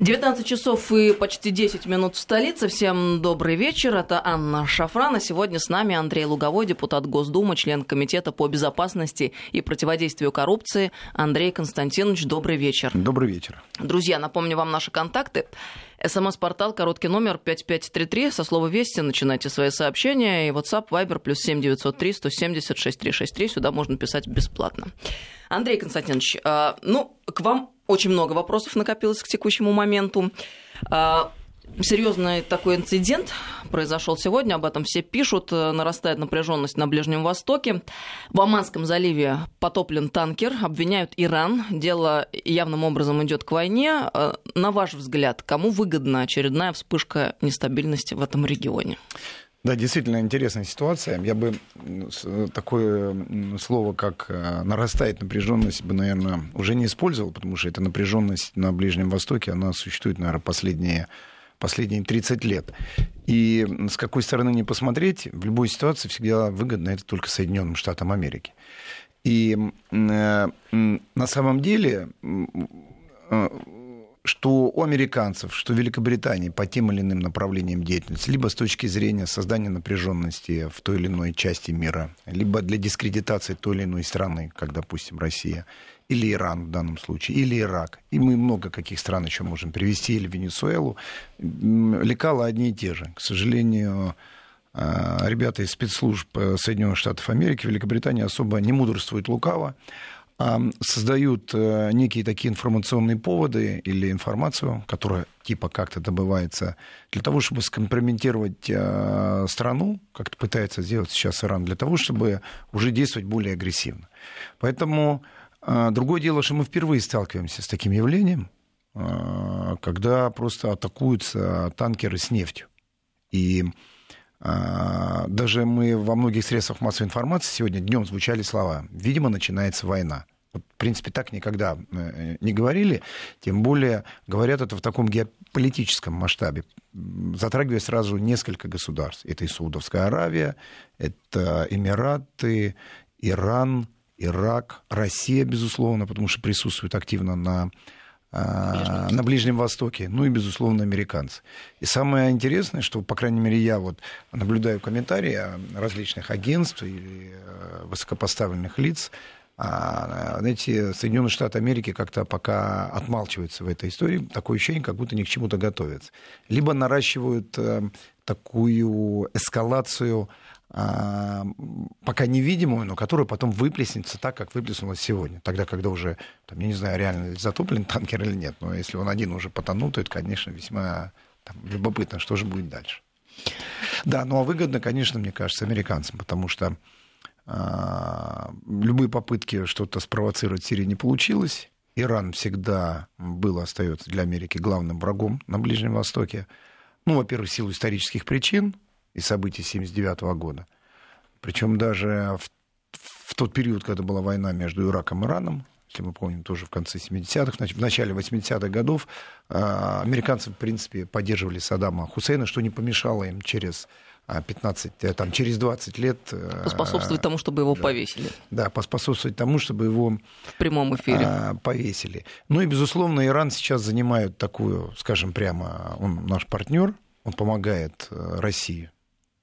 19 часов и почти 10 минут в столице. Всем добрый вечер. Это Анна Шафрана. Сегодня с нами Андрей Луговой, депутат Госдумы, член Комитета по безопасности и противодействию коррупции. Андрей Константинович, добрый вечер. Добрый вечер. Друзья, напомню вам наши контакты. СМС-портал, короткий номер 5533. Со слова «Вести» начинайте свои сообщения. И WhatsApp, Viber, плюс 7903 170 6363. Сюда можно писать бесплатно. Андрей Константинович, а, ну, к вам очень много вопросов накопилось к текущему моменту. А, серьезный такой инцидент произошел сегодня, об этом все пишут, нарастает напряженность на Ближнем Востоке. В Оманском заливе потоплен танкер, обвиняют Иран, дело явным образом идет к войне. А, на ваш взгляд, кому выгодна очередная вспышка нестабильности в этом регионе? Да, действительно интересная ситуация. Я бы такое слово, как э, нарастает напряженность, бы, наверное, уже не использовал, потому что эта напряженность на Ближнем Востоке, она существует, наверное, последние последние 30 лет. И с какой стороны не посмотреть, в любой ситуации всегда выгодно это только Соединенным Штатам Америки. И э, на самом деле э, что у американцев, что у Великобритании по тем или иным направлениям деятельности, либо с точки зрения создания напряженности в той или иной части мира, либо для дискредитации той или иной страны, как, допустим, Россия, или Иран в данном случае, или Ирак. И мы много каких стран еще можем привести, или Венесуэлу, лекала одни и те же. К сожалению, а, ребята из спецслужб Соединенных Штатов Америки, Великобритания особо не мудрствуют лукаво создают э, некие такие информационные поводы или информацию, которая типа как-то добывается, для того, чтобы скомпрометировать э, страну, как это пытается сделать сейчас Иран, для того, чтобы уже действовать более агрессивно. Поэтому э, другое дело, что мы впервые сталкиваемся с таким явлением, когда просто атакуются танкеры с нефтью. И даже мы во многих средствах массовой информации сегодня днем звучали слова «видимо, начинается война». В принципе, так никогда э, не говорили, тем более говорят это в таком геополитическом масштабе, затрагивая сразу несколько государств. Это и Саудовская Аравия, это Эмираты, Иран, Ирак, Россия, безусловно, потому что присутствует активно на а, на Ближнем Востоке, ну и, безусловно, американцы. И самое интересное, что, по крайней мере, я вот наблюдаю комментарии различных агентств и э, высокопоставленных лиц, а, знаете, Соединенные Штаты Америки как-то пока отмалчиваются в этой истории. Такое ощущение, как будто ни к чему-то готовятся. Либо наращивают э, такую эскалацию пока невидимую, но которая потом выплеснется так, как выплеснулась сегодня. Тогда, когда уже, там, я не знаю, реально затоплен танкер или нет, но если он один уже потонул, то это, конечно, весьма там, любопытно, что же будет дальше. Да, ну а выгодно, конечно, мне кажется, американцам, потому что а, любые попытки что-то спровоцировать в Сирии не получилось. Иран всегда был, остается для Америки главным врагом на Ближнем Востоке. Ну, во-первых, в силу исторических причин и событий 1979 года. Причем даже в, в тот период, когда была война между Ираком и Ираном, если мы помним, тоже в конце 70-х, в начале 80-х годов, а, американцы, в принципе, поддерживали Саддама Хусейна, что не помешало им через 15, э, там, через 20 лет... Э, поспособствовать тому, чтобы его повесили. Да, поспособствовать тому, чтобы его... В прямом эфире. А, повесили. Ну и, безусловно, Иран сейчас занимает такую, скажем прямо, он наш партнер, он помогает э, России.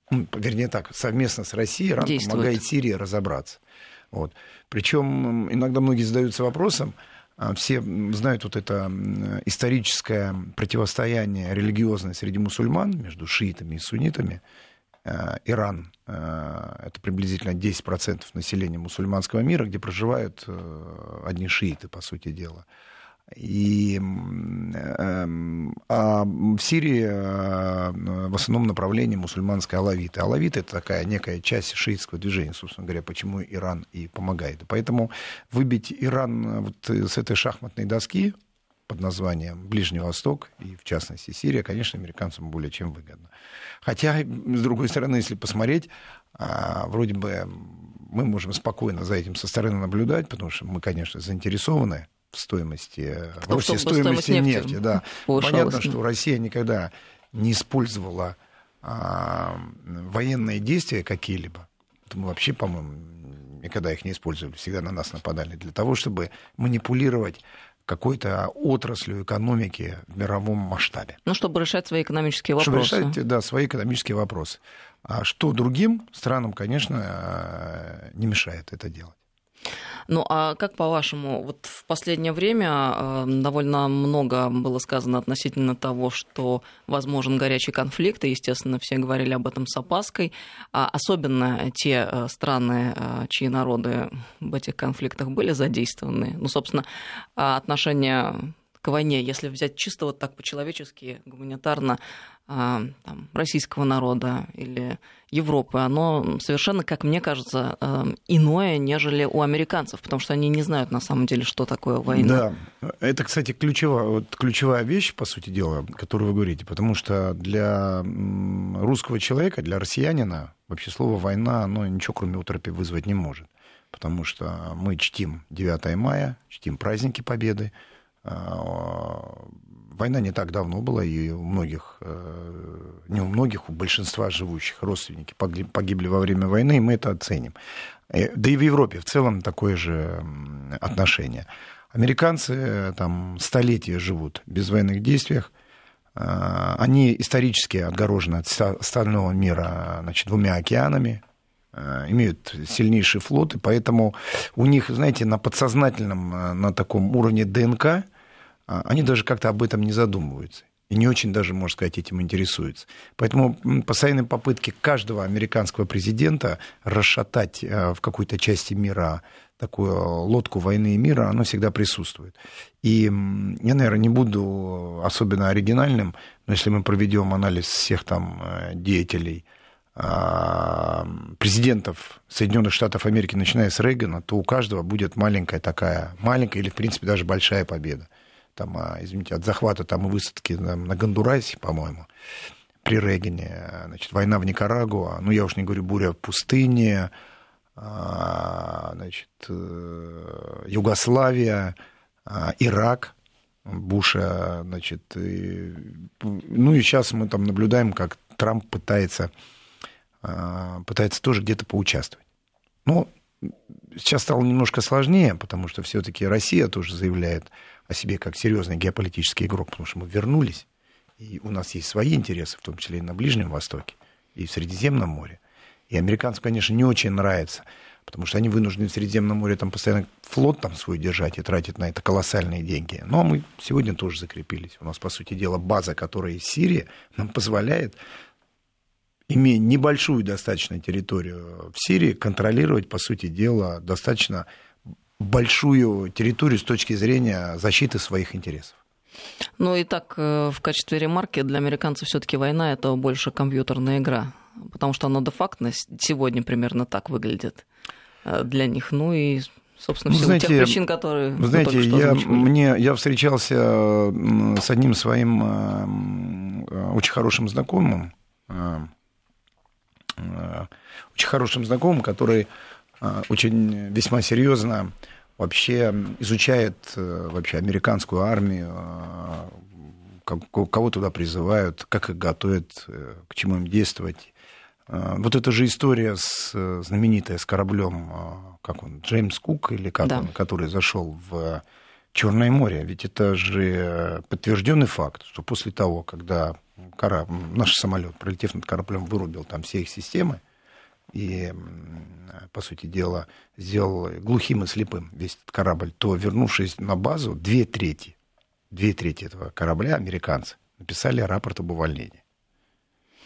Вернее так, совместно с Россией Иран Действует. помогает Сирии разобраться. Вот. Причем иногда многие задаются вопросом, а, все знают вот это историческое противостояние религиозное среди мусульман между шиитами и суннитами. Э, Иран э, это приблизительно 10% населения мусульманского мира, где проживают э, одни шииты, по сути дела. И эм, а в Сирии в основном направлении мусульманские алавиты. Алавиты это такая некая часть шиитского движения, собственно говоря, почему Иран и помогает. Поэтому выбить Иран вот с этой шахматной доски под названием Ближний Восток, и в частности Сирия, конечно, американцам более чем выгодно. Хотя, с другой стороны, если посмотреть, а, вроде бы мы можем спокойно за этим со стороны наблюдать, потому что мы, конечно, заинтересованы в стоимости, в росте стоимости нефти. нефти да. Понятно, что Россия никогда не использовала а, военные действия какие-либо Мы вообще, по-моему, никогда их не использовали, всегда на нас нападали, для того, чтобы манипулировать какой-то отраслью экономики в мировом масштабе. Ну, чтобы решать свои экономические вопросы. Чтобы решать, да, свои экономические вопросы. А что другим странам, конечно, не мешает это делать. Ну а как по-вашему, вот в последнее время э, довольно много было сказано относительно того, что возможен горячий конфликт, и, естественно, все говорили об этом с опаской, а особенно те э, страны, э, чьи народы в этих конфликтах были задействованы. Ну, собственно, отношения войне, если взять чисто вот так по-человечески, гуманитарно, а, там, российского народа или Европы, оно совершенно, как мне кажется, э, иное, нежели у американцев, потому что они не знают на самом деле, что такое война. Да, это, кстати, ключевая, вот, ключевая вещь, по сути дела, которую вы говорите, потому что для русского человека, для россиянина вообще слово «война», оно ничего кроме утропи вызвать не может, потому что мы чтим 9 мая, чтим праздники Победы, а, война не так давно была, и у многих, э, не у многих, у большинства живущих родственники погибли во время войны, и мы это оценим. Э, да и в Европе в целом такое же отношение. Американцы э, там столетия живут без военных действиях, а, они исторически отгорожены от остального мира значит, двумя океанами, имеют сильнейший флот, и поэтому у них, знаете, на подсознательном, на таком уровне ДНК – а, они даже как-то об этом не задумываются. И не очень даже, можно сказать, этим интересуются. Поэтому постоянные попытки каждого американского президента расшатать а, в какой-то части мира такую лодку войны и мира, оно всегда присутствует. И я, наверное, не буду особенно оригинальным, но если мы проведем анализ всех там э, деятелей, а, президентов Соединенных Штатов Америки, начиная с Рейгана, то у каждого будет маленькая такая, маленькая или, в принципе, даже большая победа там, а, извините, от захвата там и высадки там, на Гондурасе, по-моему, при Регине, значит, война в Никарагуа, ну, я уж не говорю, буря в пустыне, а, значит, э, Югославия, а, Ирак, Буша, значит, и, ну и сейчас мы там наблюдаем, как Трамп пытается, пытается тоже где-то поучаствовать. Но сейчас стало немножко сложнее, потому что все-таки Россия тоже заявляет о себе как серьезный геополитический игрок, потому что мы вернулись, и у нас есть свои интересы, в том числе и на Ближнем Востоке, и в Средиземном море. И американцам, конечно, не очень нравится, потому что они вынуждены в Средиземном море там постоянно флот там свой держать и тратить на это колоссальные деньги. Но мы сегодня тоже закрепились. У нас, по сути дела, база, которая из Сирии, нам позволяет имея небольшую достаточно территорию в Сирии, контролировать, по сути дела, достаточно большую территорию с точки зрения защиты своих интересов. Ну и так, э, в качестве ремарки, для американцев все-таки война это больше компьютерная игра, потому что она де-факто сегодня примерно так выглядит э, для них. Ну и собственно, все знаете, тех причин, которые вы знаете, я, мне, я встречался с одним своим э, очень хорошим знакомым, очень хорошим знакомым, который очень весьма серьезно вообще изучает э, вообще американскую армию, а, кого туда призывают, как их готовят, э, к чему им действовать. А, вот эта же история с, э, знаменитая с кораблем, как он, Джеймс Кук или как да. он, который зашел в Черное море. Ведь это же подтвержденный факт, что после того, когда корабль, наш самолет, пролетев над кораблем, вырубил там все их системы, и, по сути дела, сделал глухим и слепым весь этот корабль, то, вернувшись на базу, две трети, две трети этого корабля, американцы, написали рапорт об увольнении.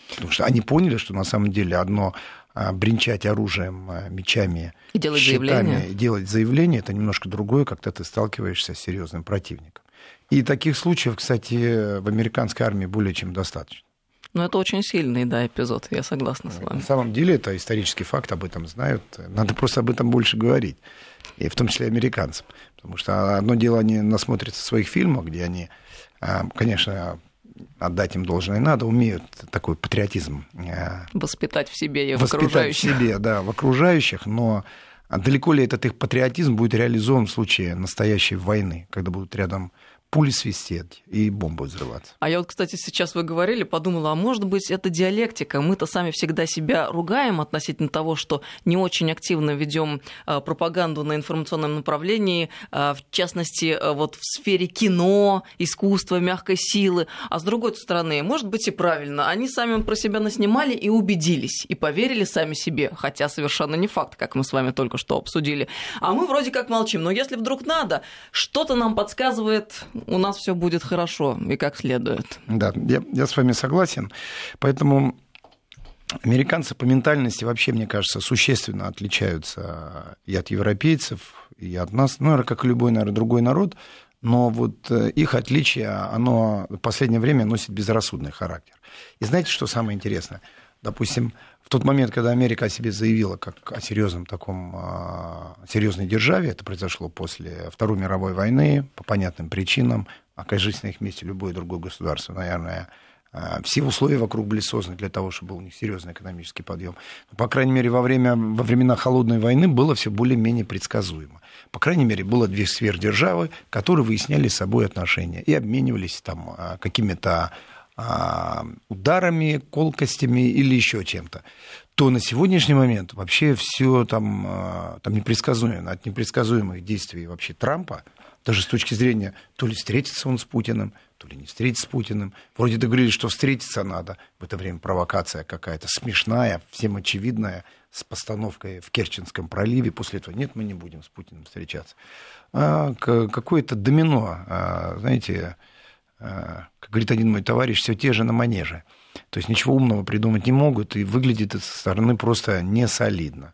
Потому что они поняли, что на самом деле одно а, бренчать оружием, а, мечами, и делать щитами, заявление. делать заявление, это немножко другое, когда ты сталкиваешься с серьезным противником. И таких случаев, кстати, в американской армии более чем достаточно. Ну, это очень сильный, да, эпизод, я согласна с вами. На самом деле это исторический факт, об этом знают. Надо просто об этом больше говорить. И в том числе американцам. Потому что одно дело, они насмотрятся своих фильмов, где они, а, конечно, отдать им должное надо, умеют такой патриотизм. А, воспитать в себе и в окружающих. в себе, да, в окружающих, но далеко ли этот их патриотизм будет реализован в случае настоящей войны, когда будут рядом пули свистеть и бомбы взрываться. А я вот, кстати, сейчас вы говорили, подумала, а может быть это диалектика? Мы-то сами всегда себя ругаем относительно того, что не очень активно ведем а, пропаганду на информационном направлении, а, в частности, а, вот в сфере кино, искусства, мягкой силы. А с другой стороны, может быть и правильно, они сами про себя наснимали и убедились, и поверили сами себе, хотя совершенно не факт, как мы с вами только что обсудили. А мы вроде как молчим, но если вдруг надо, что-то нам подсказывает у нас все будет хорошо и как следует. Да, я, я с вами согласен. Поэтому американцы по ментальности вообще, мне кажется, существенно отличаются и от европейцев, и от нас, ну, наверное, как и любой, наверное, другой народ, но вот э, их отличие, оно в последнее время носит безрассудный характер. И знаете, что самое интересное? Допустим, в тот момент, когда Америка о себе заявила как о серьезном таком, а, серьезной державе, это произошло после Второй мировой войны, по понятным причинам, окажись на их месте любое другое государство, наверное, а, все условия вокруг были созданы для того, чтобы был у них серьезный экономический подъем. Но, по крайней мере, во, время, во времена холодной войны было все более-менее предсказуемо. По крайней мере, было две сверхдержавы, которые выясняли с собой отношения и обменивались там а, какими-то ударами, колкостями или еще чем-то, то на сегодняшний момент вообще все там, а, там непредсказуемо, от непредсказуемых действий вообще Трампа, даже с точки зрения, то ли встретится он с Путиным, то ли не встретится с Путиным. Вроде договорились, что встретиться надо. В это время провокация какая-то смешная, всем очевидная, с постановкой в Керченском проливе. После этого нет, мы не будем с Путиным встречаться. А, какое-то домино, а, знаете, как говорит один мой товарищ, все те же на манеже. То есть ничего умного придумать не могут, и выглядит это со стороны просто не солидно.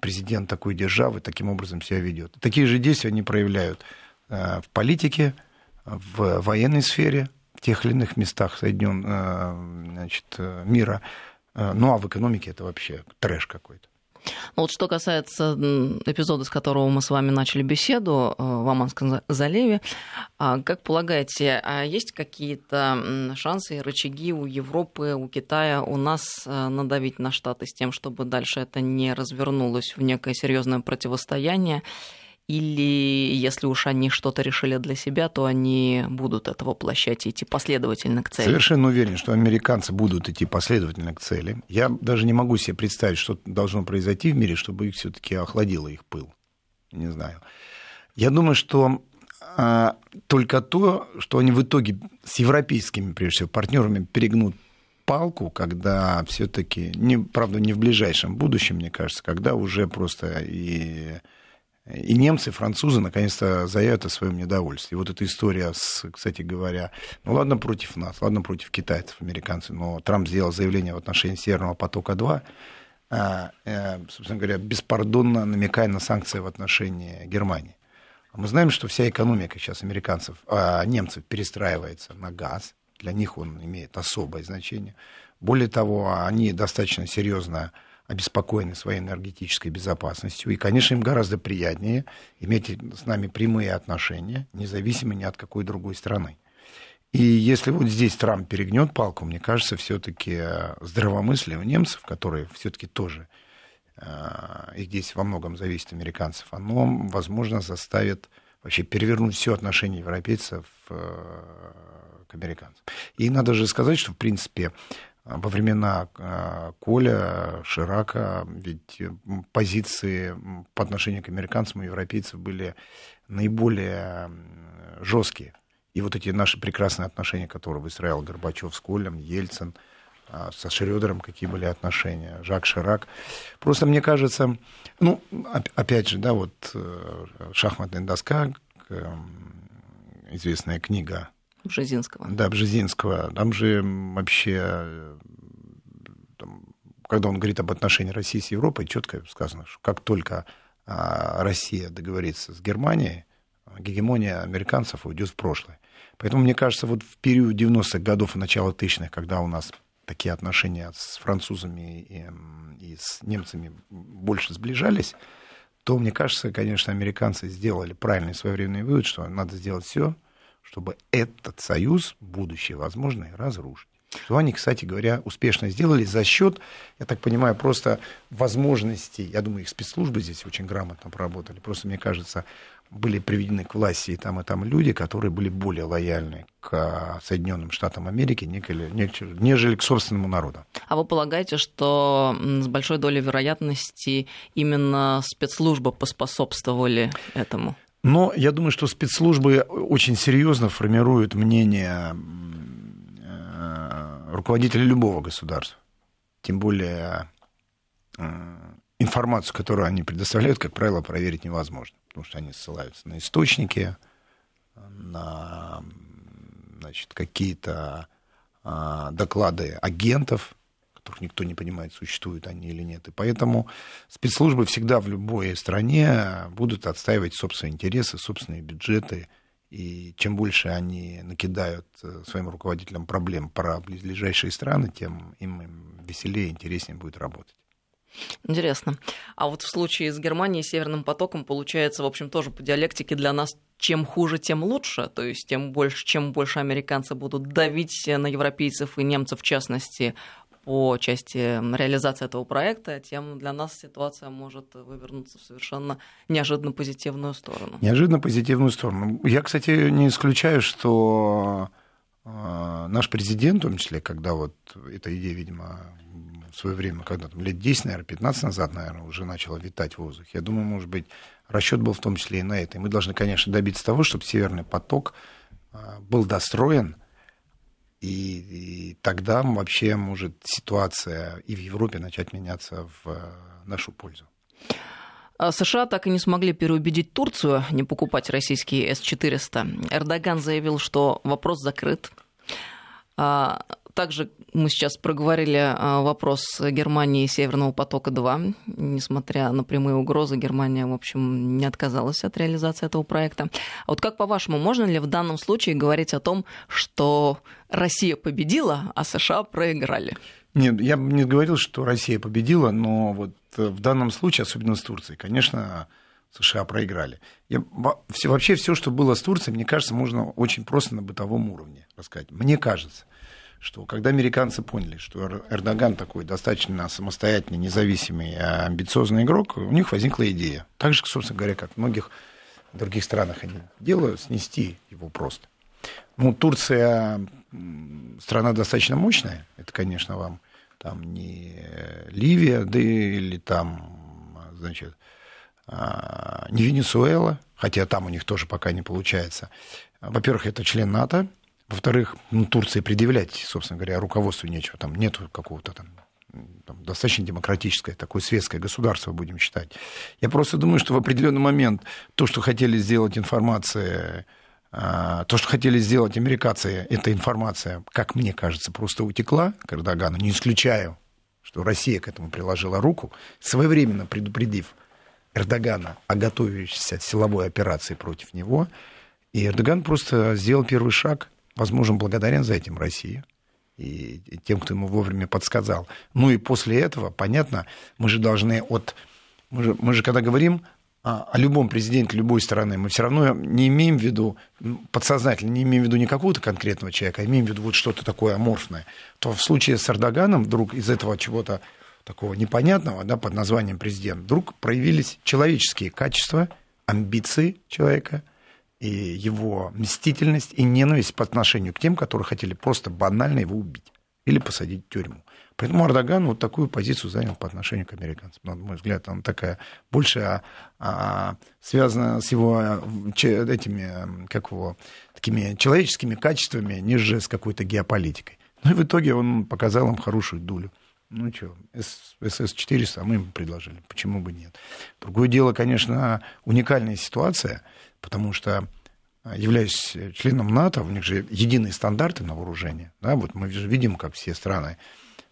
Президент такой державы таким образом себя ведет. Такие же действия они проявляют э, в политике, в военной сфере, в тех или иных местах Соединен, э, значит, мира. Ну а в экономике это вообще трэш какой-то. Ну, вот что касается эпизода, с которого мы с вами начали беседу э, в Аманском заливе, а, как полагаете, а есть какие-то шансы и рычаги у Европы, у Китая, у нас э, надавить на Штаты с тем, чтобы дальше это не развернулось в некое серьезное противостояние? Или если уж они что-то решили для себя, то они будут это воплощать и идти последовательно к цели? Совершенно уверен, что американцы будут идти последовательно к цели. Я даже не могу себе представить, что должно произойти в мире, чтобы их все-таки охладило их пыл. Не знаю. Я думаю, что а, только то, что они в итоге с европейскими, прежде всего, партнерами перегнут палку, когда все-таки, не, правда, не в ближайшем будущем, мне кажется, когда уже просто и и немцы, и французы наконец-то заявят о своем недовольстве. И вот эта история, с, кстати говоря, ну ладно против нас, ладно против китайцев, американцев, но Трамп сделал заявление в отношении Северного потока-2, а, э, собственно говоря, беспардонно намекая на санкции в отношении Германии. Мы знаем, что вся экономика сейчас американцев, а, немцев перестраивается на газ. Для них он имеет особое значение. Более того, они достаточно серьезно обеспокоены своей энергетической безопасностью. И, конечно, им гораздо приятнее иметь с нами прямые отношения, независимо ни от какой другой страны. И если вот здесь Трамп перегнет палку, мне кажется, все-таки здравомыслие у немцев, которые все-таки тоже, э, и здесь во многом зависит американцев, оно, возможно, заставит вообще перевернуть все отношение европейцев э, к американцам. И надо же сказать, что, в принципе, во времена а, Коля, Ширака, ведь позиции по отношению к американцам и европейцам были наиболее жесткие. И вот эти наши прекрасные отношения, которые выстраивал Горбачев с Колем, Ельцин, а, со Шрёдером какие были отношения, Жак Ширак. Просто мне кажется, ну, опять же, да, вот э, шахматная доска, известная книга Бжезинского. Да, Бжезинского. Там же вообще, там, когда он говорит об отношении России с Европой, четко сказано, что как только а, Россия договорится с Германией, гегемония американцев уйдет в прошлое. Поэтому, мне кажется, вот в период 90-х годов и начала тысячных, когда у нас такие отношения с французами и, и с немцами больше сближались, то, мне кажется, конечно, американцы сделали правильный своевременный вывод, что надо сделать все, чтобы этот союз, будущее, возможно, и разрушить. Что они, кстати говоря, успешно сделали за счет, я так понимаю, просто возможностей, я думаю, их спецслужбы здесь очень грамотно поработали, просто, мне кажется, были приведены к власти и там, и там люди, которые были более лояльны к Соединенным Штатам Америки, нежели к собственному народу. А вы полагаете, что с большой долей вероятности именно спецслужбы поспособствовали этому? Но я думаю, что спецслужбы очень серьезно формируют мнение э, руководителя любого государства. Тем более э, информацию, которую они предоставляют, как правило, проверить невозможно, потому что они ссылаются на источники, на значит, какие-то а, доклады агентов, которых никто не понимает, существуют они или нет. И поэтому спецслужбы всегда в любой стране будут отстаивать собственные интересы, собственные бюджеты. И чем больше они накидают э, своим руководителям проблем про близлежащие страны, тем им веселее и интереснее будет работать. Интересно. А вот в случае с Германией и Северным потоком получается, в общем, тоже по диалектике для нас чем хуже, тем лучше. То есть тем больше, чем больше американцы будут давить на европейцев и немцев в частности по части реализации этого проекта, тем для нас ситуация может вывернуться в совершенно неожиданно позитивную сторону. Неожиданно позитивную сторону. Я, кстати, не исключаю, что а, наш президент, в том числе, когда вот эта идея, видимо, в свое время, когда там лет 10, наверное, 15 назад, наверное, уже начала витать в воздухе, я думаю, может быть, расчет был в том числе и на это. И мы должны, конечно, добиться того, чтобы Северный поток а, был достроен, и, и тогда вообще может ситуация и в Европе начать меняться в э, нашу пользу. А США так и не смогли переубедить Турцию не покупать российские С-400. Эрдоган заявил, что вопрос закрыт. Также мы сейчас проговорили а, вопрос Германии и Северного потока-2. Несмотря на прямые угрозы, Германия, в общем, не отказалась от реализации этого проекта. А вот как по-вашему, можно ли в данном случае говорить о том, что Россия победила, а США проиграли? Нет, я бы не говорил, что Россия победила, но вот в данном случае, особенно с Турцией, конечно, США проиграли. Я, вообще все, что было с Турцией, мне кажется, можно очень просто на бытовом уровне рассказать. Мне кажется что когда американцы поняли, что Эрдоган такой достаточно самостоятельный, независимый, амбициозный игрок, у них возникла идея. Так же, собственно говоря, как в многих других странах они делают, снести его просто. Ну, Турция страна достаточно мощная, это, конечно, вам там не Ливия, да или там, значит, а, не Венесуэла, хотя там у них тоже пока не получается. Во-первых, это член НАТО, во-вторых, ну, Турции предъявлять, собственно говоря, руководству нечего. Там нет какого-то там там, достаточно демократическое, такое светское государство, будем считать. Я просто думаю, что в определенный момент то, что хотели сделать информация, а, то, что хотели сделать американцы, эта информация, как мне кажется, просто утекла к Эрдогану, не исключаю, что Россия к этому приложила руку, своевременно предупредив Эрдогана о готовящейся силовой операции против него, и Эрдоган просто сделал первый шаг – возможно, благодарен за этим России и тем, кто ему вовремя подсказал. Ну и после этого, понятно, мы же должны от... Мы же, мы же когда говорим о, любом президенте любой страны, мы все равно не имеем в виду, подсознательно не имеем в виду не какого-то конкретного человека, а имеем в виду вот что-то такое аморфное. То в случае с Эрдоганом вдруг из этого чего-то такого непонятного, да, под названием президент, вдруг проявились человеческие качества, амбиции человека – и его мстительность и ненависть по отношению к тем, которые хотели просто банально его убить или посадить в тюрьму. Поэтому Эрдоган вот такую позицию занял по отношению к американцам. На мой взгляд, она такая больше а, а, связана с его этими, как его, такими человеческими качествами, нежели с какой-то геополитикой. Ну и в итоге он показал им хорошую дулю. Ну что, СС-400, а мы им предложили, почему бы нет. Другое дело, конечно, уникальная ситуация – потому что а, являясь членом НАТО, у них же единые стандарты на вооружение. Да? Вот мы же видим, как все страны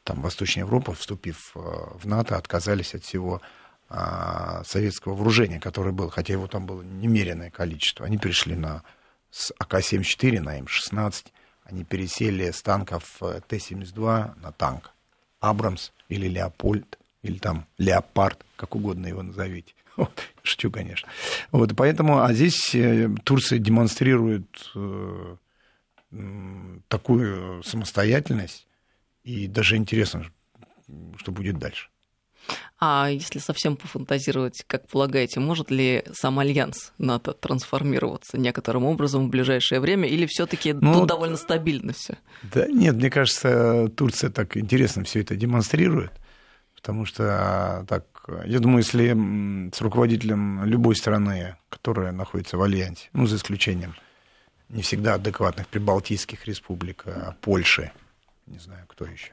там, Восточной Европы, вступив а, в НАТО, отказались от всего а, советского вооружения, которое было, хотя его там было немеренное количество. Они перешли на с АК-74 на М-16, они пересели с танков э, Т-72 на танк Абрамс или Леопольд, или там Леопард, как угодно его назовите. Шучу, конечно. Вот, поэтому, а здесь э, Турция демонстрирует э, такую самостоятельность, и даже интересно, что будет дальше. А если совсем пофантазировать, как полагаете, может ли сам альянс НАТО трансформироваться некоторым образом в ближайшее время, или все-таки ну, тут довольно стабильно все? Да нет, мне кажется, Турция так интересно все это демонстрирует, потому что а, так, я думаю, если с руководителем любой страны, которая находится в альянсе, ну за исключением не всегда адекватных прибалтийских республик, а Польши, не знаю, кто еще,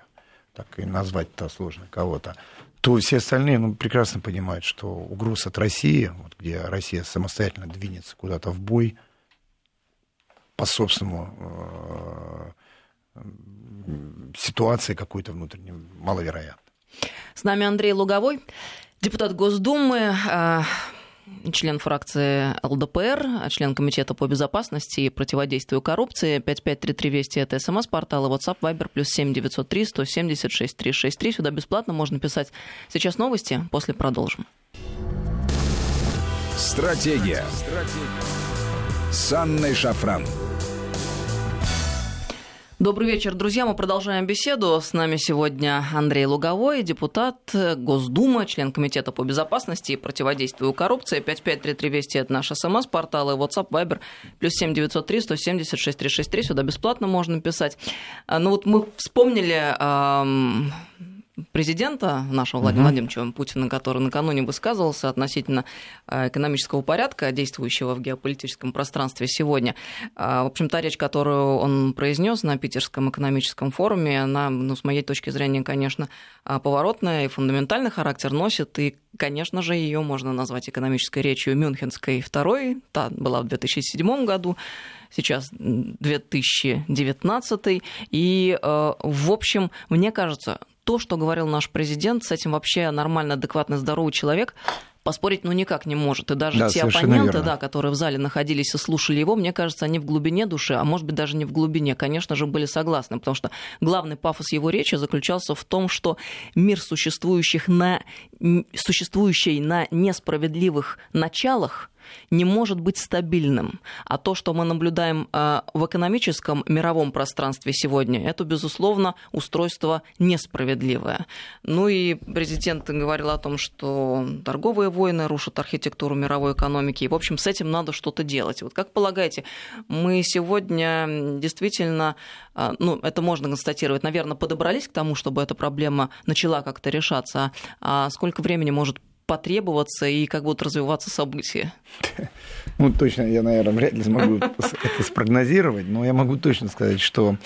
так и назвать-то сложно кого-то, то все остальные ну, прекрасно понимают, что угроз от России, вот, где Россия самостоятельно двинется куда-то в бой по собственному э, ситуации какой-то внутренней, маловероятно. С нами Андрей Луговой, депутат Госдумы, э, член фракции ЛДПР, член Комитета по безопасности и противодействию коррупции. 5533 Вести это смс-портал и WhatsApp Viber плюс 7903 176 363. Сюда бесплатно можно писать. Сейчас новости, после продолжим. Стратегия. Стратегия. С Анной Шафран. Добрый вечер, друзья. Мы продолжаем беседу. С нами сегодня Андрей Луговой, депутат Госдумы, член Комитета по безопасности и противодействию коррупции. 5533 Вести – это наш СМС-портал и WhatsApp, Viber, плюс 7903 176 363. Сюда бесплатно можно писать. А, ну вот мы вспомнили президента нашего Владимира uh-huh. Владимировича Путина, который накануне высказывался относительно э, экономического порядка, действующего в геополитическом пространстве сегодня. А, в общем, та речь, которую он произнес на Питерском экономическом форуме, она, ну, с моей точки зрения, конечно, а, поворотная и фундаментальный характер носит, и, конечно же, ее можно назвать экономической речью Мюнхенской второй, та была в 2007 году, сейчас 2019, и, э, в общем, мне кажется, то, что говорил наш президент, с этим вообще нормально, адекватный, здоровый человек поспорить ну никак не может. И даже да, те оппоненты, да, которые в зале находились и слушали его, мне кажется, они в глубине души, а может быть даже не в глубине, конечно же, были согласны, потому что главный пафос его речи заключался в том, что мир существующих на, существующий на несправедливых началах не может быть стабильным. А то, что мы наблюдаем э, в экономическом мировом пространстве сегодня, это, безусловно, устройство несправедливое. Ну и президент говорил о том, что торговые войны рушат архитектуру мировой экономики. И, в общем, с этим надо что-то делать. Вот как полагаете, мы сегодня действительно, э, ну, это можно констатировать, наверное, подобрались к тому, чтобы эта проблема начала как-то решаться. А сколько времени может потребоваться и как будут развиваться события? Ну, точно, я, наверное, вряд ли смогу это спрогнозировать, но я могу точно сказать, что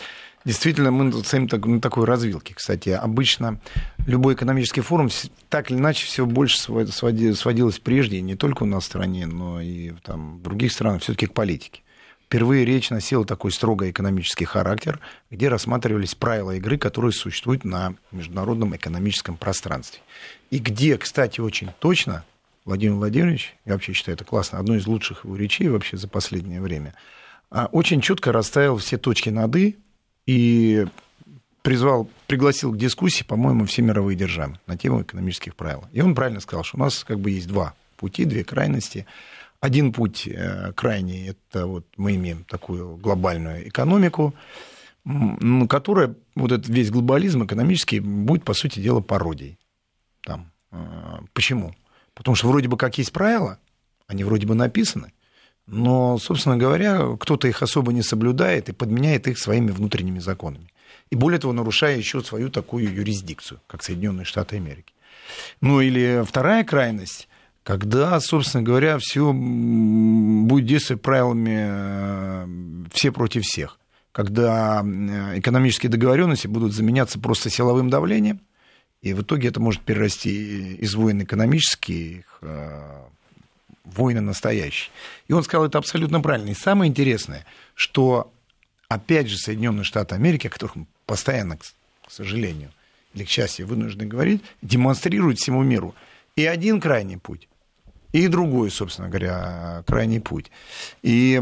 Действительно, мы стоим на такой развилке. Кстати, обычно любой экономический форум так или иначе все больше сводилось прежде, не только у нас в стране, но и там, в других странах, все-таки к политике. Впервые речь носила такой строго экономический характер, где рассматривались правила игры, которые существуют на международном экономическом пространстве. И где, кстати, очень точно Владимир Владимирович, я вообще считаю это классно, одной из лучших его речей вообще за последнее время, а, очень четко расставил все точки над «и» и призвал, пригласил к дискуссии, по-моему, все мировые державы на тему экономических правил. И он правильно сказал, что у нас как бы есть два пути, две крайности – один путь э, крайний, это вот мы имеем такую глобальную экономику, которая, вот этот весь глобализм экономический будет, по сути дела, пародией. Там. Э, почему? Потому что вроде бы как есть правила, они вроде бы написаны, но, собственно говоря, кто-то их особо не соблюдает и подменяет их своими внутренними законами. И более того, нарушая еще свою такую юрисдикцию, как Соединенные Штаты Америки. Ну или вторая крайность, когда, собственно говоря, все будет действовать правилами э, все против всех, когда э, экономические договоренности будут заменяться просто силовым давлением, и в итоге это может перерасти из войн экономических э, войны настоящие. И он сказал это абсолютно правильно. И самое интересное, что опять же Соединенные Штаты Америки, о которых мы постоянно, к сожалению, или к счастью, вынуждены говорить, демонстрируют всему миру и один крайний путь, и другой, собственно говоря, крайний путь. И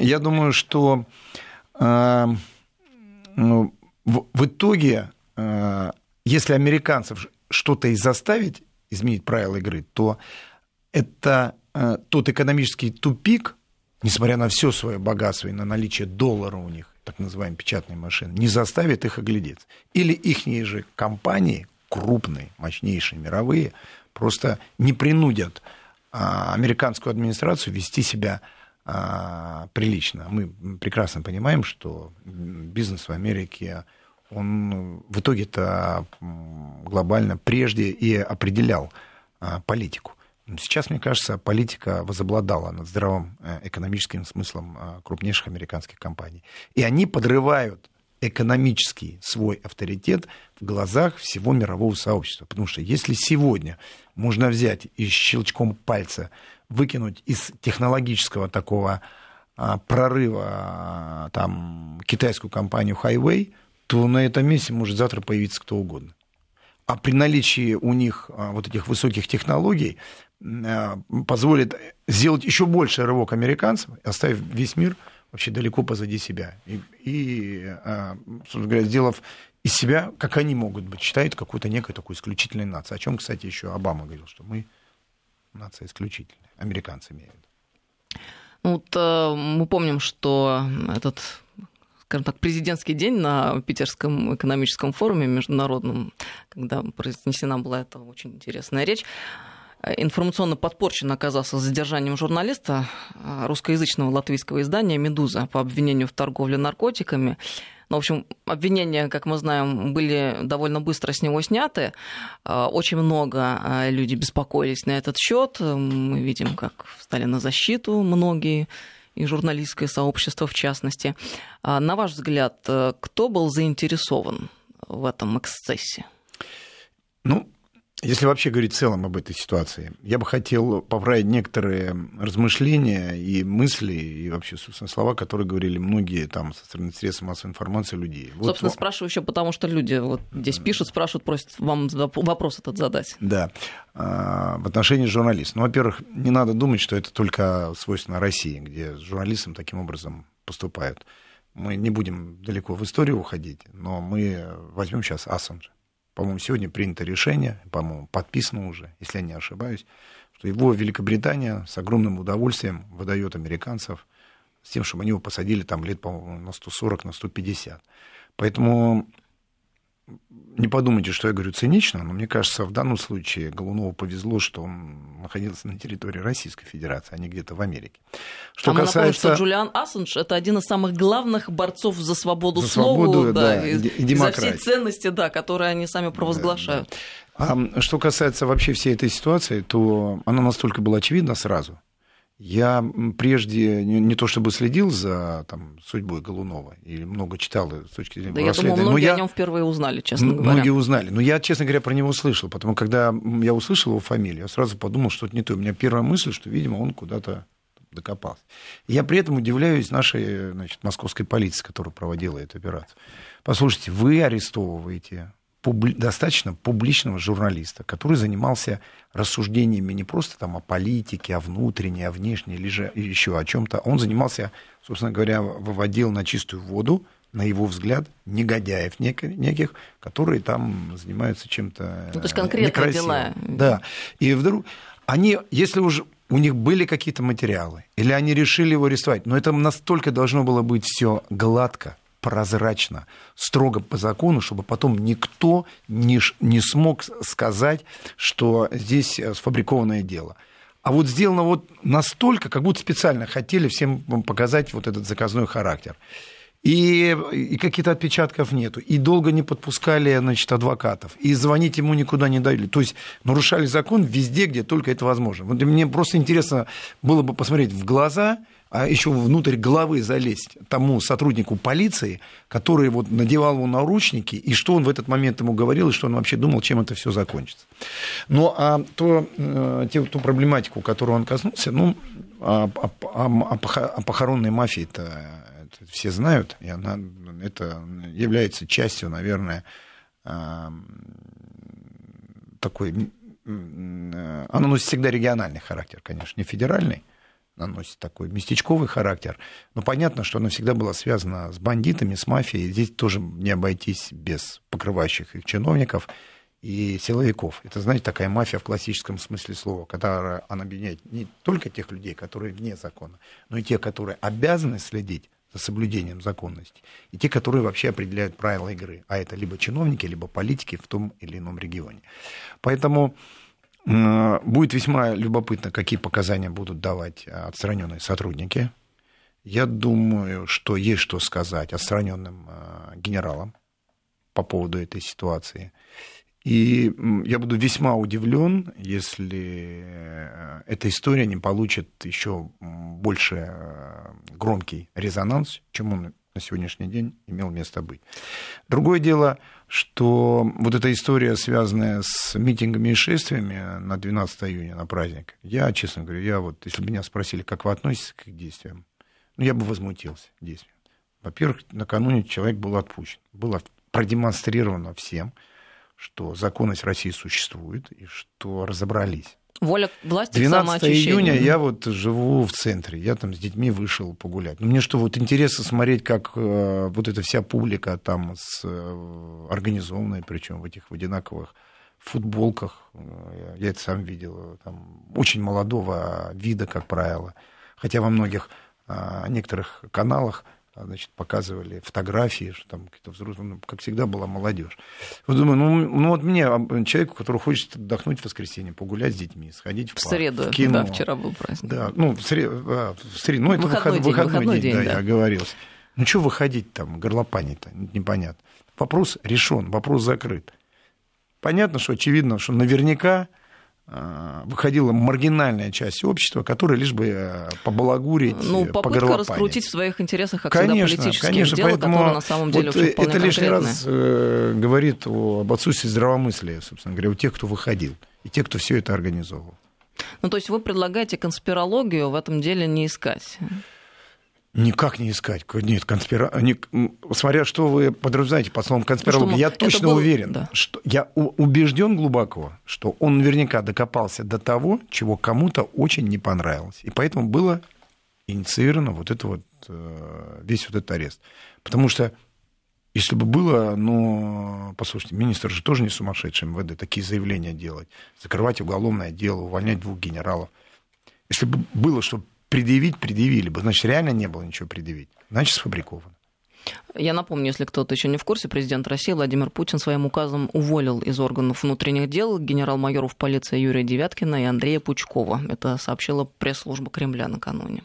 я думаю, что э, ну, в итоге, э, если американцев что-то и заставить изменить правила игры, то это э, тот экономический тупик, несмотря на все свое богатство и на наличие доллара у них, так называемой печатной машины, не заставит их оглядеться. Или их же компании, крупные, мощнейшие, мировые, просто не принудят американскую администрацию вести себя а, прилично. Мы прекрасно понимаем, что бизнес в Америке, он в итоге-то глобально прежде и определял а, политику. Сейчас, мне кажется, политика возобладала над здравым э, экономическим смыслом а, крупнейших американских компаний. И они подрывают экономический свой авторитет в глазах всего мирового сообщества. Потому что если сегодня можно взять и щелчком пальца выкинуть из технологического такого а, прорыва а, там, китайскую компанию Highway, то на этом месте может завтра появиться кто угодно. А при наличии у них вот этих высоких технологий позволит сделать еще больше рывок американцев, оставив весь мир вообще далеко позади себя. И, и э, собственно говоря, сделав из себя, как они могут быть, считают какой-то некой такой исключительной нацией. О чем, кстати, еще Обама говорил, что мы нация исключительная. Американцы имеют. Ну, вот э, мы помним, что этот скажем так, президентский день на Питерском экономическом форуме международном, когда произнесена была эта очень интересная речь, информационно подпорчен оказался задержанием журналиста а, русскоязычного латвийского издания «Медуза» по обвинению в торговле наркотиками. Ну, в общем, обвинения, как мы знаем, были довольно быстро с него сняты. А, очень много людей беспокоились на этот счет. Мы видим, как встали на защиту многие и журналистское сообщество в частности. На ваш взгляд, кто был заинтересован в этом эксцессе? Ну, если вообще говорить в целом об этой ситуации, я бы хотел поправить некоторые размышления и мысли, и вообще, собственно, слова, которые говорили многие там со стороны средств массовой информации людей. Собственно, вот... спрашиваю еще потому, что люди вот здесь пишут, спрашивают, просят вам вопрос этот задать. Да. А, в отношении журналистов. Ну, во-первых, не надо думать, что это только свойственно России, где с журналистом таким образом поступают. Мы не будем далеко в историю уходить, но мы возьмем сейчас Ассанжа. По-моему, сегодня принято решение, по-моему, подписано уже, если я не ошибаюсь, что его Великобритания с огромным удовольствием выдает американцев с тем, чтобы они его посадили там лет, по-моему, на 140, на 150. Поэтому не подумайте, что я говорю цинично, но мне кажется, в данном случае Голунову повезло, что он находился на территории Российской Федерации, а не где-то в Америке. Что а касается... напомним, что Джулиан Ассанж это один из самых главных борцов за свободу за слова свободу, да, да, и, и, и за все ценности, да, которые они сами провозглашают. Да, да. А что касается вообще всей этой ситуации, то она настолько была очевидна сразу, я прежде не, не то чтобы следил за там, судьбой Голунова и много читал с точки зрения Да, я думаю, многие но я... о нем впервые узнали, честно говоря. Многие узнали. Но я, честно говоря, про него услышал. Потому когда я услышал его фамилию, я сразу подумал, что это не то. У меня первая мысль, что, видимо, он куда-то докопался. я при этом удивляюсь нашей значит, московской полиции, которая проводила эту операцию. Послушайте, вы арестовываете публи- достаточно публичного журналиста, который занимался рассуждениями не просто там о политике, о внутренней, о внешней, или же еще о чем-то. Он занимался, собственно говоря, выводил на чистую воду, на его взгляд, негодяев неких, которые там занимаются чем-то Ну, то есть конкретные некрасивым. дела. Да. И вдруг они, если уже у них были какие-то материалы, или они решили его арестовать, но это настолько должно было быть все гладко, прозрачно, строго по закону, чтобы потом никто не, не смог сказать, что здесь э, сфабрикованное дело. А вот сделано вот настолько, как будто специально хотели всем показать вот этот заказной характер. И, и каких-то отпечатков нету. И долго не подпускали, значит, адвокатов. И звонить ему никуда не дали. То есть нарушали закон везде, где только это возможно. Вот мне просто интересно было бы посмотреть в глаза а еще внутрь головы залезть тому сотруднику полиции, который вот надевал ему наручники, и что он в этот момент ему говорил, и что он вообще думал, чем это все закончится. Ну, а то, э, ту проблематику, которую он коснулся, ну, о, о, о, о похоронной мафии-то все знают, и она, это является частью, наверное, такой... Она носит всегда региональный характер, конечно, не федеральный, она носит такой местечковый характер. Но понятно, что она всегда была связана с бандитами, с мафией. Здесь тоже не обойтись без покрывающих их чиновников и силовиков. Это, знаете, такая мафия в классическом смысле слова, когда она объединяет не только тех людей, которые вне закона, но и тех, которые обязаны следить за соблюдением законности, и те, которые вообще определяют правила игры. А это либо чиновники, либо политики в том или ином регионе. Поэтому будет весьма любопытно, какие показания будут давать отстраненные сотрудники. Я думаю, что есть что сказать отстраненным э, генералам по поводу этой ситуации. И я буду весьма удивлен, если э, эта история не получит еще больше э, громкий резонанс, чем он на сегодняшний день имел место быть. Другое дело, что вот эта история, связанная с митингами и шествиями на 12 июня, на праздник, я, честно говоря, я вот, если бы меня спросили, как вы относитесь к их действиям, ну, я бы возмутился действием. Во-первых, накануне человек был отпущен. Было продемонстрировано всем, что законность России существует и что разобрались. Воля власти 12 июня я вот живу в центре, я там с детьми вышел погулять. Но мне что, вот интересно смотреть, как э, вот эта вся публика там с, э, организованная, причем в этих в одинаковых футболках, э, я это сам видел, там, очень молодого вида, как правило. Хотя во многих э, некоторых каналах а, значит, показывали фотографии, что там какие-то взрослые, ну, как всегда, была молодежь. Вот думаю, ну, ну вот мне, а, человеку, который хочет отдохнуть в воскресенье, погулять с детьми, сходить в, в парк, среду, в кино. да, вчера был праздник. Да, ну, в среду, а, в среду ну, это выходной, выход, день, выходной, выходной день, день, да, я оговорился. Ну, что выходить там, горлопанить-то, непонятно. Вопрос решен, вопрос закрыт. Понятно, что очевидно, что наверняка выходила маргинальная часть общества, которая лишь бы э, побалагурить, Ну, попытка раскрутить в своих интересах, как конечно, всегда, политические конечно, дела, поэтому которые на самом деле вот очень Это лишний раз э, говорит о, об отсутствии здравомыслия, собственно говоря, у тех, кто выходил, и тех, кто все это организовывал. Ну, то есть вы предлагаете конспирологию в этом деле не искать? Никак не искать. Нет, конспира... Не... Смотря что вы подразумеваете под словом конспирология, я точно был... уверен, да. что я убежден глубоко, что он наверняка докопался до того, чего кому-то очень не понравилось. И поэтому было инициировано вот это вот, э, весь вот этот арест. Потому что если бы было, ну, послушайте, министр же тоже не сумасшедший МВД, такие заявления делать, закрывать уголовное дело, увольнять двух генералов. Если бы было, что предъявить, предъявили бы. Значит, реально не было ничего предъявить. Значит, сфабриковано. Я напомню, если кто-то еще не в курсе, президент России Владимир Путин своим указом уволил из органов внутренних дел генерал-майоров полиции Юрия Девяткина и Андрея Пучкова. Это сообщила пресс-служба Кремля накануне.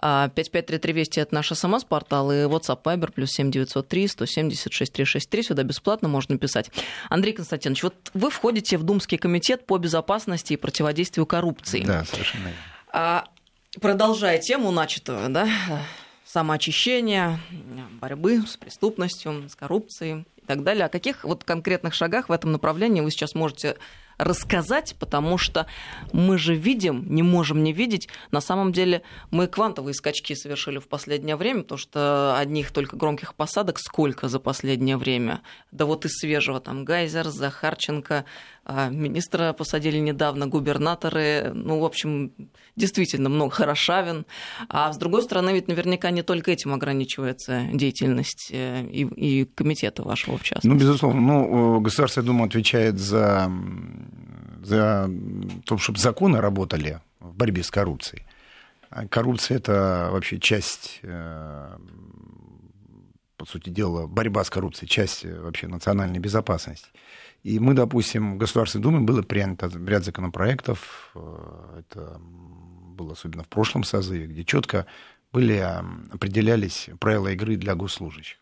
5533 Вести – это наш СМС-портал, и WhatsApp Viber плюс 7903 176 363. Сюда бесплатно можно писать. Андрей Константинович, вот вы входите в Думский комитет по безопасности и противодействию коррупции. Да, совершенно верно. Продолжая тему начатую, да, самоочищения, борьбы с преступностью, с коррупцией и так далее. О каких вот конкретных шагах в этом направлении вы сейчас можете рассказать, потому что мы же видим, не можем не видеть, на самом деле мы квантовые скачки совершили в последнее время, потому что одних только громких посадок сколько за последнее время. Да вот из свежего там Гайзер, Захарченко, а, министра посадили недавно, губернаторы, ну, в общем, действительно много, Хорошавин. А с другой стороны, ведь наверняка не только этим ограничивается деятельность э, и, и комитета вашего, в частности. Ну, безусловно. Ну, Государственная Дума отвечает за, за то, чтобы законы работали в борьбе с коррупцией. А коррупция – это вообще часть э, по сути дела, борьба с коррупцией, часть э, вообще национальной безопасности. И мы, допустим, в Государственной Думе было принято ряд законопроектов, э, это было особенно в прошлом созыве, где четко были, определялись правила игры для госслужащих.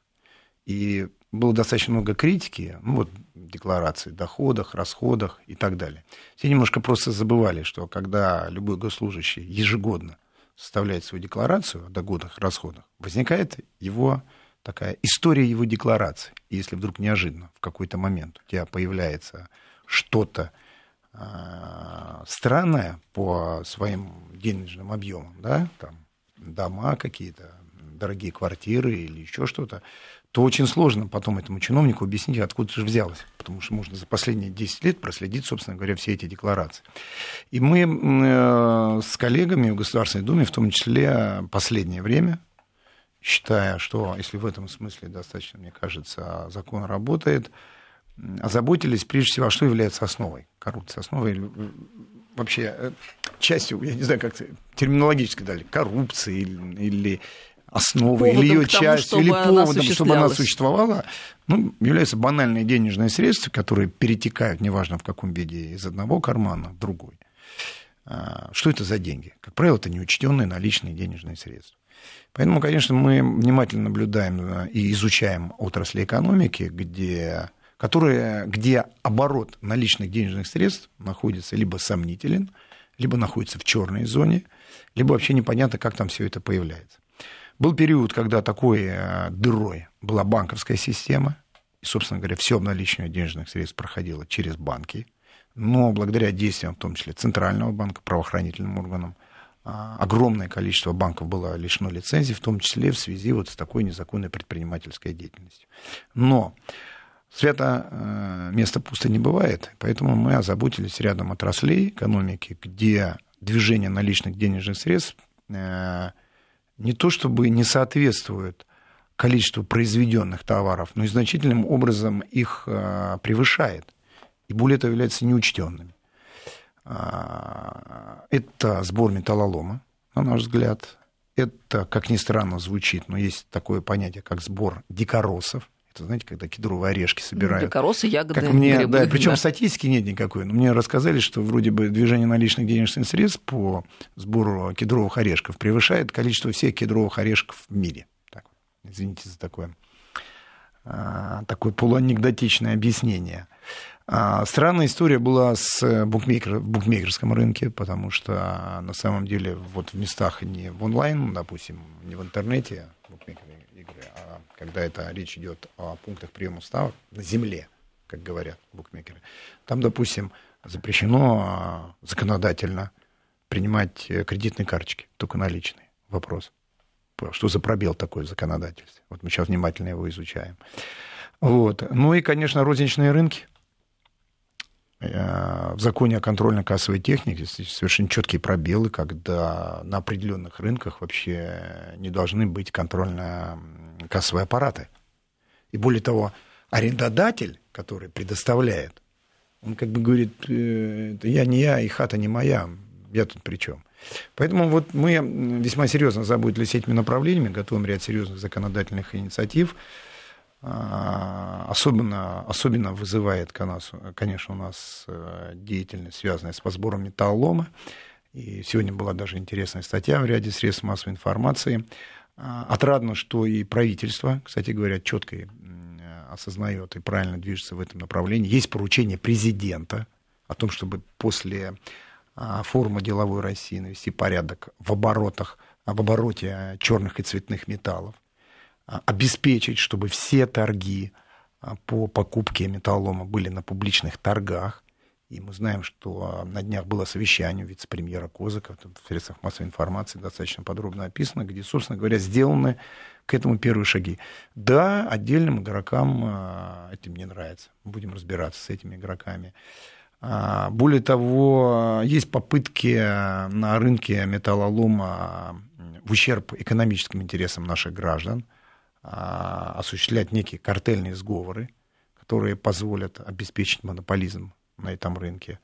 И было достаточно много критики, ну вот декларации, доходах, расходах и так далее. Все немножко просто забывали, что когда любой госслужащий ежегодно составляет свою декларацию о доходах, расходах, возникает его такая история его декларации. Если вдруг неожиданно в какой-то момент у тебя появляется что-то э, странное по своим денежным объемам, да, там дома какие-то, дорогие квартиры или еще что-то, то очень сложно потом этому чиновнику объяснить, откуда же взялось. Потому что можно за последние 10 лет проследить, собственно говоря, все эти декларации. И мы э, с коллегами в Государственной Думе, в том числе последнее время, считая, что, если в этом смысле достаточно, мне кажется, закон работает, озаботились прежде всего, а что является основой коррупции, основой вообще э, частью, я не знаю, как терминологически дали, коррупции или, или основой поводом или ее тому, частью, или она поводом, чтобы она существовала, ну, являются банальные денежные средства, которые перетекают, неважно в каком виде, из одного кармана в другой. А, Что это за деньги? Как правило, это неучтенные наличные денежные средства. Поэтому, конечно, мы внимательно наблюдаем э, и изучаем отрасли экономики, где, которые, где оборот наличных денежных средств находится либо сомнителен, либо находится в черной зоне, либо вообще непонятно, как там все это появляется. Был период, когда такой э, дырой была банковская система, и, собственно говоря, все обналичивание денежных средств проходило через банки, но благодаря действиям, в том числе Центрального банка, правоохранительным органам, огромное количество банков было лишено лицензий, в том числе в связи вот с такой незаконной предпринимательской деятельностью. Но свято э, место пусто не бывает, поэтому мы озаботились рядом отраслей экономики, где движение наличных денежных средств э, не то чтобы не соответствует количеству произведенных товаров, но и значительным образом их э, превышает. И более того, являются неучтенными. А, Это сбор металлолома, на наш взгляд. Это, как ни странно звучит, но есть такое понятие, как сбор дикоросов. Это, знаете, когда кедровые орешки собирают. Дикоросы, ягоды, Как мне, грибы. да, причем да. статистики нет никакой. Но мне рассказали, что вроде бы движение наличных денежных средств по сбору кедровых орешков превышает количество всех кедровых орешков в мире. Так, извините за такое, а, такое полуанекдотичное объяснение. А, Странная история была с букмекер, в букмекерском рынке, потому что на самом деле вот в местах не в онлайн, допустим, не в интернете букмекерные игры, а когда это речь идет о пунктах приема ставок на земле, как говорят букмекеры, там, допустим, запрещено а, законодательно принимать э, кредитные карточки, только наличные. Вопрос. Что за пробел такой в законодательстве? Вот мы сейчас внимательно его изучаем. Вот. Ну и, конечно, розничные рынки. Э, В законе о контрольно-кассовой технике совершенно четкие пробелы, когда на определенных рынках вообще не должны быть контрольно-кассовые аппараты. И более того, арендодатель, который предоставляет, он как бы говорит, «Э, я не я, и хата не моя, я тут при чем? Поэтому вот мы весьма серьезно заботились этими направлениями, готовим ряд серьезных законодательных инициатив. А, Особенно, особенно вызывает, конечно, у нас э, деятельность, связанная с подсбором металлолома. И сегодня была даже интересная статья в ряде средств массовой информации. А, Отрадно, что и правительство, кстати говоря, четко осознает и правильно движется в этом направлении. Есть поручение президента о том, чтобы после а, форума деловой России навести порядок в оборотах, в обороте черных и цветных металлов, обеспечить, чтобы все торги а, по покупке металлолома были на публичных торгах. И мы знаем, что а, на днях было совещание вице-премьера Козыка, это в средствах массовой информации достаточно подробно описано, где, собственно говоря, сделаны к этому первые шаги. Да, отдельным игрокам а, этим не нравится. Будем разбираться с этими игроками. А, Более того, есть попытки на рынке металлолома в ущерб экономическим интересам наших граждан а, осуществлять некие картельные сговоры, которые позволят обеспечить монополизм на этом рынке.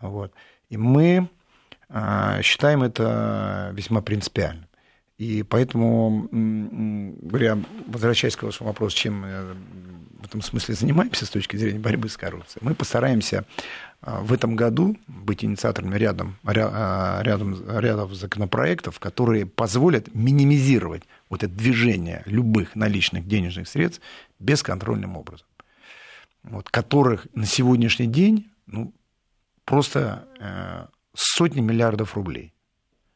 Вот. И мы а, считаем это весьма принципиальным. И поэтому, говоря, возвращаясь к вашему вопросу, чем э, в этом смысле занимаемся с точки зрения борьбы с коррупцией, мы постараемся а, в этом году быть инициаторами рядом, ря- рядом, рядом законопроектов, которые позволят минимизировать вот это движение любых наличных денежных средств бесконтрольным образом, вот, которых на сегодняшний день ну, просто э, сотни миллиардов рублей,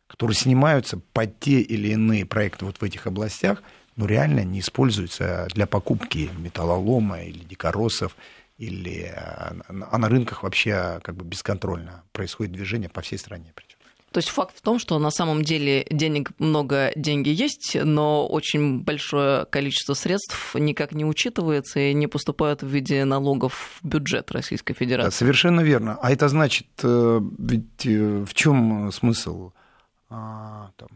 которые снимаются под те или иные проекты вот в этих областях, но реально не используются для покупки металлолома или дикоросов, или, а на рынках вообще как бы бесконтрольно происходит движение по всей стране. Причем. То есть факт в том, что на самом деле денег много, деньги есть, но очень большое количество средств никак не учитывается и не поступают в виде налогов в бюджет Российской Федерации. Да, совершенно верно. А это значит, ведь в чем смысл? А, там,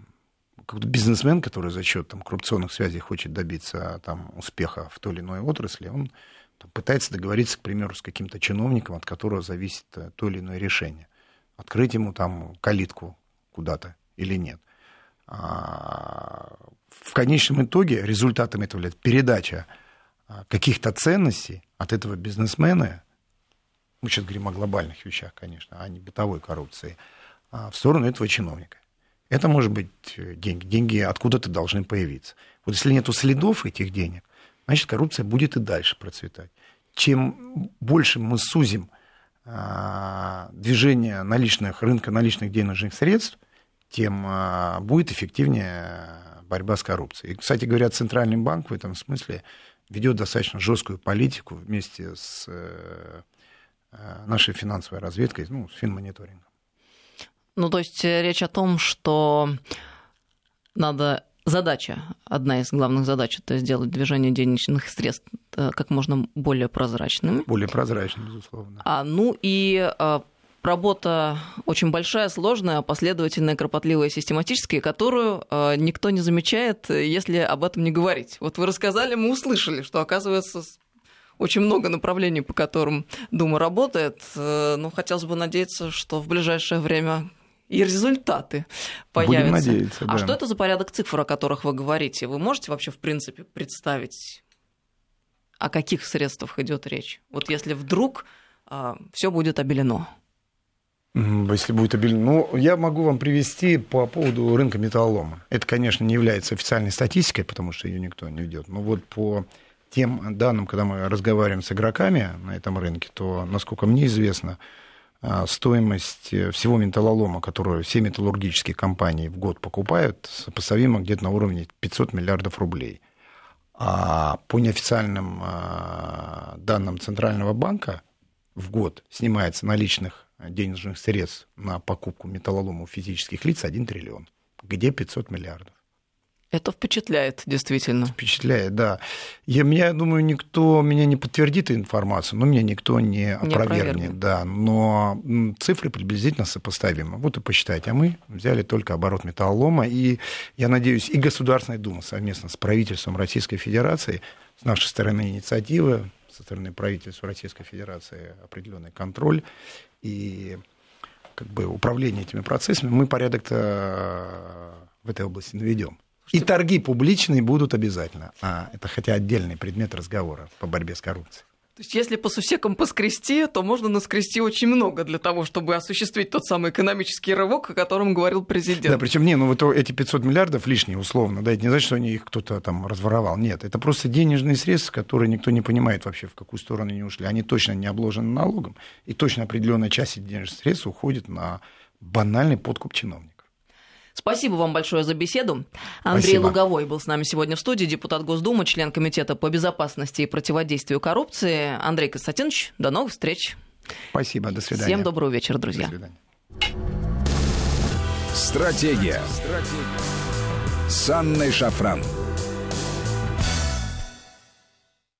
какой-то бизнесмен, который за счет там, коррупционных связей хочет добиться там, успеха в той или иной отрасли, он там, пытается договориться, к примеру, с каким-то чиновником, от которого зависит то или иное решение. Открыть ему там калитку куда-то или нет. А, в конечном итоге результатом этого является передача а, каких-то ценностей от этого бизнесмена, мы сейчас говорим о глобальных вещах, конечно, а не бытовой коррупции, в сторону этого чиновника. Это может быть э, деньги. Деньги откуда-то должны появиться. Вот если нету следов этих денег, значит, коррупция будет и дальше процветать. Чем больше мы сузим а, движение наличных, рынка наличных денежных средств, тем а, будет эффективнее борьба с коррупцией. И, кстати говоря, Центральный банк в этом смысле ведет достаточно жесткую политику вместе с э, э, нашей финансовой разведкой, ну, с финмониторингом. Ну, то есть э, речь о том, что надо задача, одна из главных задач, это сделать движение денежных средств э, как можно более прозрачными. Более прозрачными, безусловно. А, ну и а, работа очень большая, сложная, последовательная, кропотливая, систематическая, которую а, никто не замечает, если об этом не говорить. Вот вы рассказали, мы услышали, что, оказывается, очень много направлений, по которым Дума работает. Э, ну, хотелось бы надеяться, что в ближайшее время и результаты появятся. Будем надеяться, а да. А что это за порядок цифр, о которых вы говорите? Вы можете вообще, в принципе, представить, о каких средствах идет речь? Вот если вдруг а, все будет обелено. Если будет обелено. Ну, я могу вам привести по поводу рынка металлолома. Это, конечно, не является официальной статистикой, потому что ее никто не ведет. Но вот по тем данным, когда мы разговариваем с игроками на этом рынке, то, насколько мне известно, стоимость э, всего металлолома, которую все металлургические компании в год покупают, сопоставима где-то на уровне 500 миллиардов рублей. А по неофициальным а, данным Центрального банка в год снимается наличных денежных средств на покупку металлолома у физических лиц 1 триллион. Где 500 миллиардов? Это впечатляет, действительно. Впечатляет, да. Я, я думаю, никто меня не подтвердит информацию, но меня никто не опровергнет. Не да. Но цифры приблизительно сопоставимы. Вот и посчитайте. А мы взяли только оборот металлолома. И я надеюсь, и Государственная Дума совместно с правительством Российской Федерации, с нашей стороны инициативы, со стороны правительства Российской Федерации определенный контроль и как бы управление этими процессами, мы порядок-то в этой области наведем. И торги публичные будут обязательно. А это хотя отдельный предмет разговора по борьбе с коррупцией. То есть, если по сусекам поскрести, то можно наскрести очень много для того, чтобы осуществить тот самый экономический рывок, о котором говорил президент. Да, причем не, ну вот эти 500 миллиардов лишние, условно, да, это не значит, что они их кто-то там разворовал. Нет, это просто денежные средства, которые никто не понимает вообще, в какую сторону они ушли. Они точно не обложены налогом, и точно определенная часть денежных средств уходит на банальный подкуп чиновников. Спасибо вам большое за беседу. Андрей Спасибо. Луговой был с нами сегодня в студии, депутат Госдумы, член Комитета по безопасности и противодействию коррупции. Андрей Константинович, до новых встреч. Спасибо, до свидания. Всем доброго вечера, друзья. До свидания. Стратегия. Стратегия. С Анной Шафран.